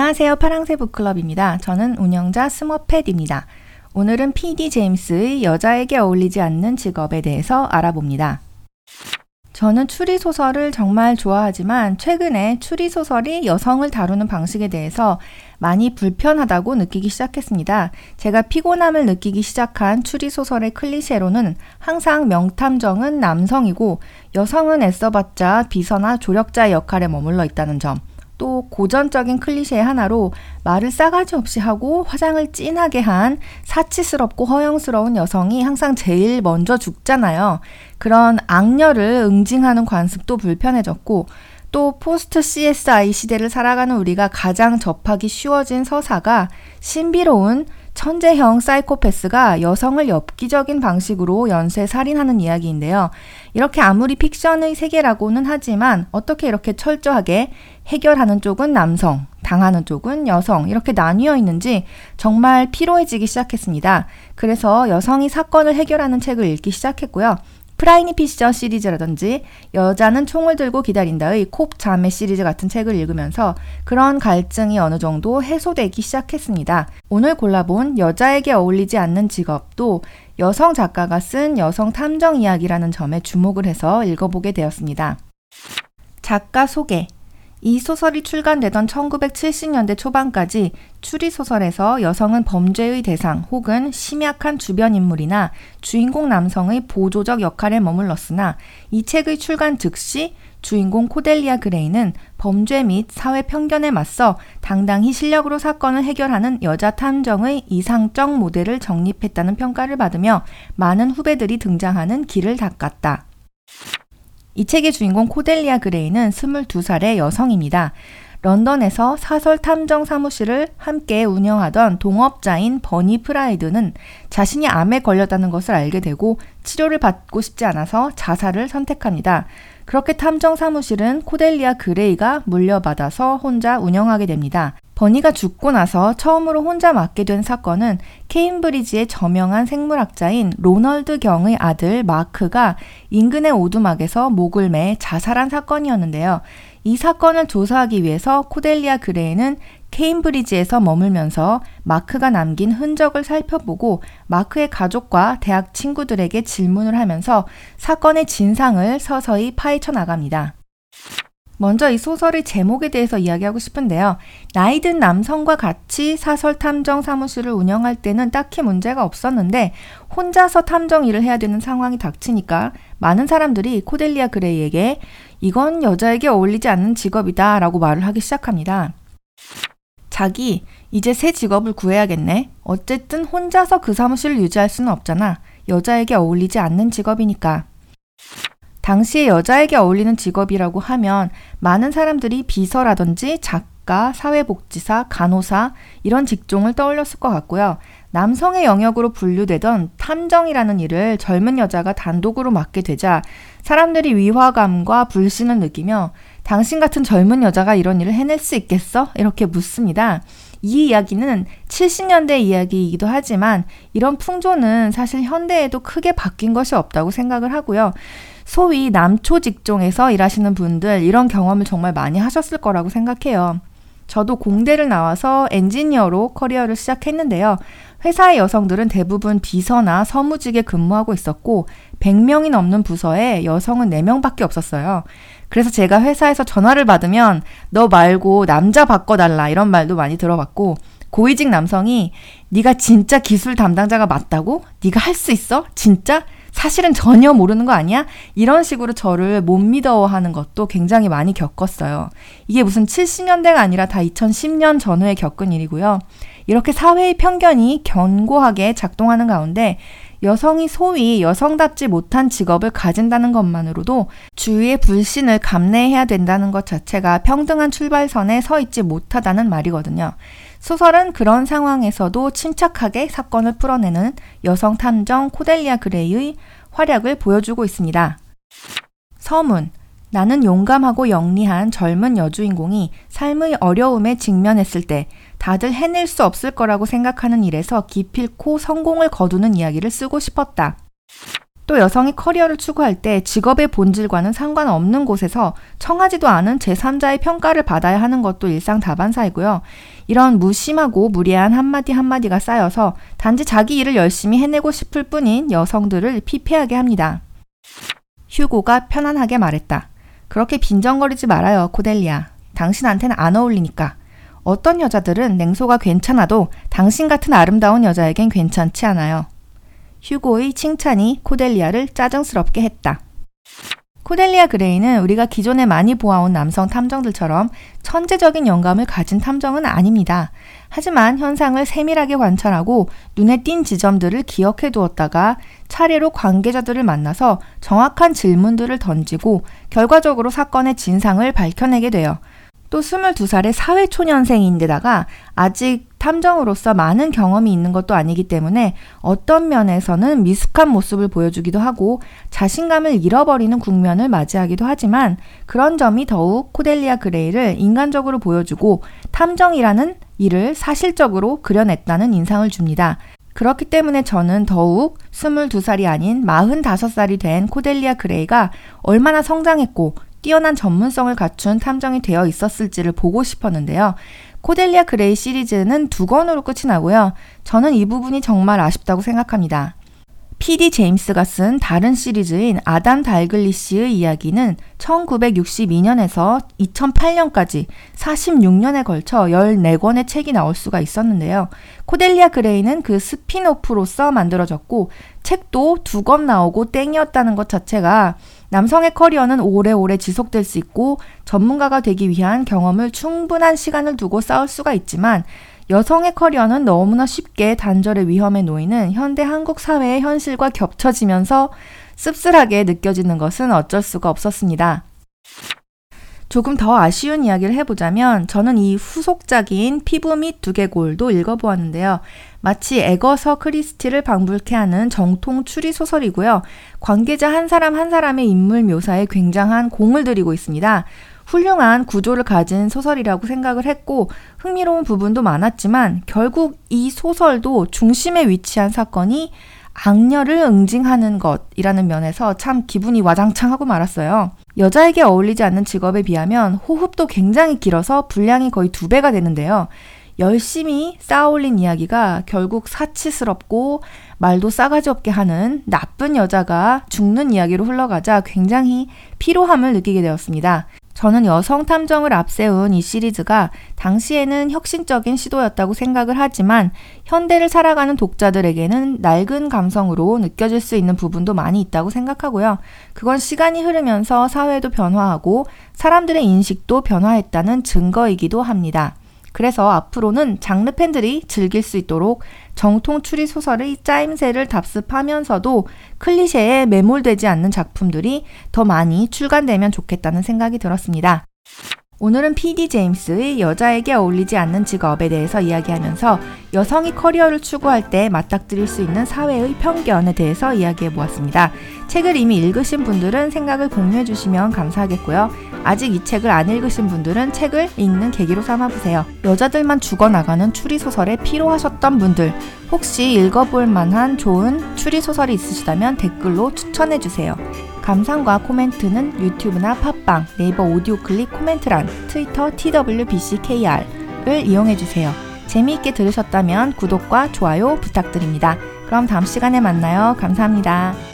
안녕하세요. 파랑새 북클럽입니다. 저는 운영자 스머펫입니다. 오늘은 PD 제임스의 여자에게 어울리지 않는 직업에 대해서 알아봅니다. 저는 추리소설을 정말 좋아하지만 최근에 추리소설이 여성을 다루는 방식에 대해서 많이 불편하다고 느끼기 시작했습니다. 제가 피곤함을 느끼기 시작한 추리소설의 클리셰로는 항상 명탐정은 남성이고 여성은 애써봤자 비서나 조력자의 역할에 머물러 있다는 점. 또 고전적인 클리셰의 하나로 말을 싸가지 없이 하고 화장을 진하게 한 사치스럽고 허영스러운 여성이 항상 제일 먼저 죽잖아요. 그런 악녀를 응징하는 관습도 불편해졌고 또 포스트 CSI 시대를 살아가는 우리가 가장 접하기 쉬워진 서사가 신비로운 천재형 사이코패스가 여성을 엽기적인 방식으로 연쇄 살인하는 이야기인데요. 이렇게 아무리 픽션의 세계라고는 하지만 어떻게 이렇게 철저하게 해결하는 쪽은 남성, 당하는 쪽은 여성, 이렇게 나뉘어 있는지 정말 피로해지기 시작했습니다. 그래서 여성이 사건을 해결하는 책을 읽기 시작했고요. 프라이니 피셔 시리즈라든지 여자는 총을 들고 기다린다의 콥 자매 시리즈 같은 책을 읽으면서 그런 갈증이 어느 정도 해소되기 시작했습니다. 오늘 골라본 여자에게 어울리지 않는 직업도 여성 작가가 쓴 여성 탐정 이야기라는 점에 주목을 해서 읽어보게 되었습니다. 작가 소개 이 소설이 출간되던 1970년대 초반까지 추리소설에서 여성은 범죄의 대상 혹은 심약한 주변 인물이나 주인공 남성의 보조적 역할에 머물렀으나 이 책의 출간 즉시 주인공 코델리아 그레이는 범죄 및 사회 편견에 맞서 당당히 실력으로 사건을 해결하는 여자 탐정의 이상적 모델을 정립했다는 평가를 받으며 많은 후배들이 등장하는 길을 닦았다. 이 책의 주인공 코델리아 그레이는 22살의 여성입니다. 런던에서 사설 탐정 사무실을 함께 운영하던 동업자인 버니 프라이드는 자신이 암에 걸렸다는 것을 알게 되고 치료를 받고 싶지 않아서 자살을 선택합니다. 그렇게 탐정 사무실은 코델리아 그레이가 물려받아서 혼자 운영하게 됩니다. 버니가 죽고 나서 처음으로 혼자 맡게 된 사건은 케임브리지의 저명한 생물학자인 로널드 경의 아들 마크가 인근의 오두막에서 목을 매 자살한 사건이었는데요. 이 사건을 조사하기 위해서 코델리아 그레이는 케임브리지에서 머물면서 마크가 남긴 흔적을 살펴보고 마크의 가족과 대학 친구들에게 질문을 하면서 사건의 진상을 서서히 파헤쳐 나갑니다. 먼저 이 소설의 제목에 대해서 이야기하고 싶은데요. 나이든 남성과 같이 사설 탐정 사무실을 운영할 때는 딱히 문제가 없었는데 혼자서 탐정 일을 해야 되는 상황이 닥치니까 많은 사람들이 코델리아 그레이에게 이건 여자에게 어울리지 않는 직업이다 라고 말을 하기 시작합니다. 자기, 이제 새 직업을 구해야겠네. 어쨌든 혼자서 그 사무실을 유지할 수는 없잖아. 여자에게 어울리지 않는 직업이니까. 당시에 여자에게 어울리는 직업이라고 하면 많은 사람들이 비서라든지 작가, 사회복지사, 간호사 이런 직종을 떠올렸을 것 같고요. 남성의 영역으로 분류되던 탐정이라는 일을 젊은 여자가 단독으로 맡게 되자 사람들이 위화감과 불신을 느끼며 당신 같은 젊은 여자가 이런 일을 해낼 수 있겠어? 이렇게 묻습니다. 이 이야기는 70년대 이야기이기도 하지만 이런 풍조는 사실 현대에도 크게 바뀐 것이 없다고 생각을 하고요. 소위 남초 직종에서 일하시는 분들 이런 경험을 정말 많이 하셨을 거라고 생각해요. 저도 공대를 나와서 엔지니어로 커리어를 시작했는데요. 회사의 여성들은 대부분 비서나 서무직에 근무하고 있었고 100명이 넘는 부서에 여성은 4명밖에 없었어요. 그래서 제가 회사에서 전화를 받으면 너 말고 남자 바꿔달라 이런 말도 많이 들어봤고 고위직 남성이 네가 진짜 기술 담당자가 맞다고? 네가 할 수 있어? 진짜? 사실은 전혀 모르는 거 아니야? 이런 식으로 저를 못 믿어하는 것도 굉장히 많이 겪었어요. 이게 무슨 70년대가 아니라 다 2010년 전후에 겪은 일이고요. 이렇게 사회의 편견이 견고하게 작동하는 가운데 여성이 소위 여성답지 못한 직업을 가진다는 것만으로도 주위의 불신을 감내해야 된다는 것 자체가 평등한 출발선에 서 있지 못하다는 말이거든요. 소설은 그런 상황에서도 침착하게 사건을 풀어내는 여성 탐정 코델리아 그레이의 활약을 보여주고 있습니다. 서문. 나는 용감하고 영리한 젊은 여주인공이 삶의 어려움에 직면했을 때 다들 해낼 수 없을 거라고 생각하는 일에서 기필코 성공을 거두는 이야기를 쓰고 싶었다. 또 여성이 커리어를 추구할 때 직업의 본질과는 상관없는 곳에서 청하지도 않은 제3자의 평가를 받아야 하는 것도 일상 다반사이고요. 이런 무심하고 무례한 한마디 한마디가 쌓여서 단지 자기 일을 열심히 해내고 싶을 뿐인 여성들을 피폐하게 합니다. 휴고가 편안하게 말했다. 그렇게 빈정거리지 말아요, 코델리아. 당신한테는 안 어울리니까. 어떤 여자들은 냉소가 괜찮아도 당신 같은 아름다운 여자에겐 괜찮지 않아요. 휴고의 칭찬이 코델리아를 짜증스럽게 했다. 코델리아 그레이는 우리가 기존에 많이 보아온 남성 탐정들처럼 천재적인 영감을 가진 탐정은 아닙니다. 하지만 현상을 세밀하게 관찰하고 눈에 띈 지점들을 기억해 두었다가 차례로 관계자들을 만나서 정확한 질문들을 던지고 결과적으로 사건의 진상을 밝혀내게 돼요. 또 22살의 사회초년생인데다가 아직 탐정으로서 많은 경험이 있는 것도 아니기 때문에 어떤 면에서는 미숙한 모습을 보여주기도 하고 자신감을 잃어버리는 국면을 맞이하기도 하지만 그런 점이 더욱 코델리아 그레이를 인간적으로 보여주고 탐정이라는 일을 사실적으로 그려냈다는 인상을 줍니다. 그렇기 때문에 저는 더욱 22살이 아닌 45살이 된 코델리아 그레이가 얼마나 성장했고 뛰어난 전문성을 갖춘 탐정이 되어 있었을지를 보고 싶었는데요. 코델리아 그레이 시리즈는 두 권으로 끝이 나고요. 저는 이 부분이 정말 아쉽다고 생각합니다. PD 제임스가 쓴 다른 시리즈인 아담 달글리시의 이야기는 1962년에서 2008년까지 46년에 걸쳐 14권의 책이 나올 수가 있었는데요. 코델리아 그레이는 그 spin-off로서 만들어졌고 책도 두 권 나오고 땡이었다는 것 자체가 남성의 커리어는 오래오래 지속될 수 있고 전문가가 되기 위한 경험을 충분한 시간을 두고 쌓을 수가 있지만 여성의 커리어는 너무나 쉽게 단절의 위험에 놓이는 현대 한국 사회의 현실과 겹쳐지면서 씁쓸하게 느껴지는 것은 어쩔 수가 없었습니다. 조금 더 아쉬운 이야기를 해보자면 저는 이 후속작인 피부 및 두개골도 읽어보았는데요. 마치 에거서 크리스티를 방불케 하는 정통 추리 소설이고요. 관계자 한 사람 한 사람의 인물 묘사에 굉장한 공을 들이고 있습니다. 훌륭한 구조를 가진 소설이라고 생각을 했고 흥미로운 부분도 많았지만 결국 이 소설도 중심에 위치한 사건이 악녀를 응징하는 것이라는 면에서 참 기분이 와장창 하고 말았어요. 여자에게 어울리지 않는 직업에 비하면 호흡도 굉장히 길어서 분량이 거의 두 배가 되는데요. 열심히 쌓아올린 이야기가 결국 사치스럽고 말도 싸가지 없게 하는 나쁜 여자가 죽는 이야기로 흘러가자 굉장히 피로함을 느끼게 되었습니다. 저는 여성 탐정을 앞세운 이 시리즈가 당시에는 혁신적인 시도였다고 생각을 하지만 현대를 살아가는 독자들에게는 낡은 감성으로 느껴질 수 있는 부분도 많이 있다고 생각하고요. 그건 시간이 흐르면서 사회도 변화하고 사람들의 인식도 변화했다는 증거이기도 합니다. 그래서 앞으로는 장르 팬들이 즐길 수 있도록 정통 추리 소설의 짜임새를 답습하면서도 클리셰에 매몰되지 않는 작품들이 더 많이 출간되면 좋겠다는 생각이 들었습니다. 오늘은 PD 제임스의 여자에게 어울리지 않는 직업에 대해서 이야기하면서 여성이 커리어를 추구할 때 맞닥뜨릴 수 있는 사회의 편견에 대해서 이야기해 보았습니다. 책을 이미 읽으신 분들은 생각을 공유해 주시면 감사하겠고요. 아직 이 책을 안 읽으신 분들은 책을 읽는 계기로 삼아 보세요. 여자들만 죽어나가는 추리소설에 필요하셨던 분들, 혹시 읽어볼 만한 좋은 추리소설이 있으시다면 댓글로 추천해 주세요. 감상과 코멘트는 유튜브나 팟빵, 네이버 오디오 클릭 코멘트란, 트위터 twbckR을 이용해주세요. 재미있게 들으셨다면 구독과 좋아요 부탁드립니다. 그럼 다음 시간에 만나요. 감사합니다.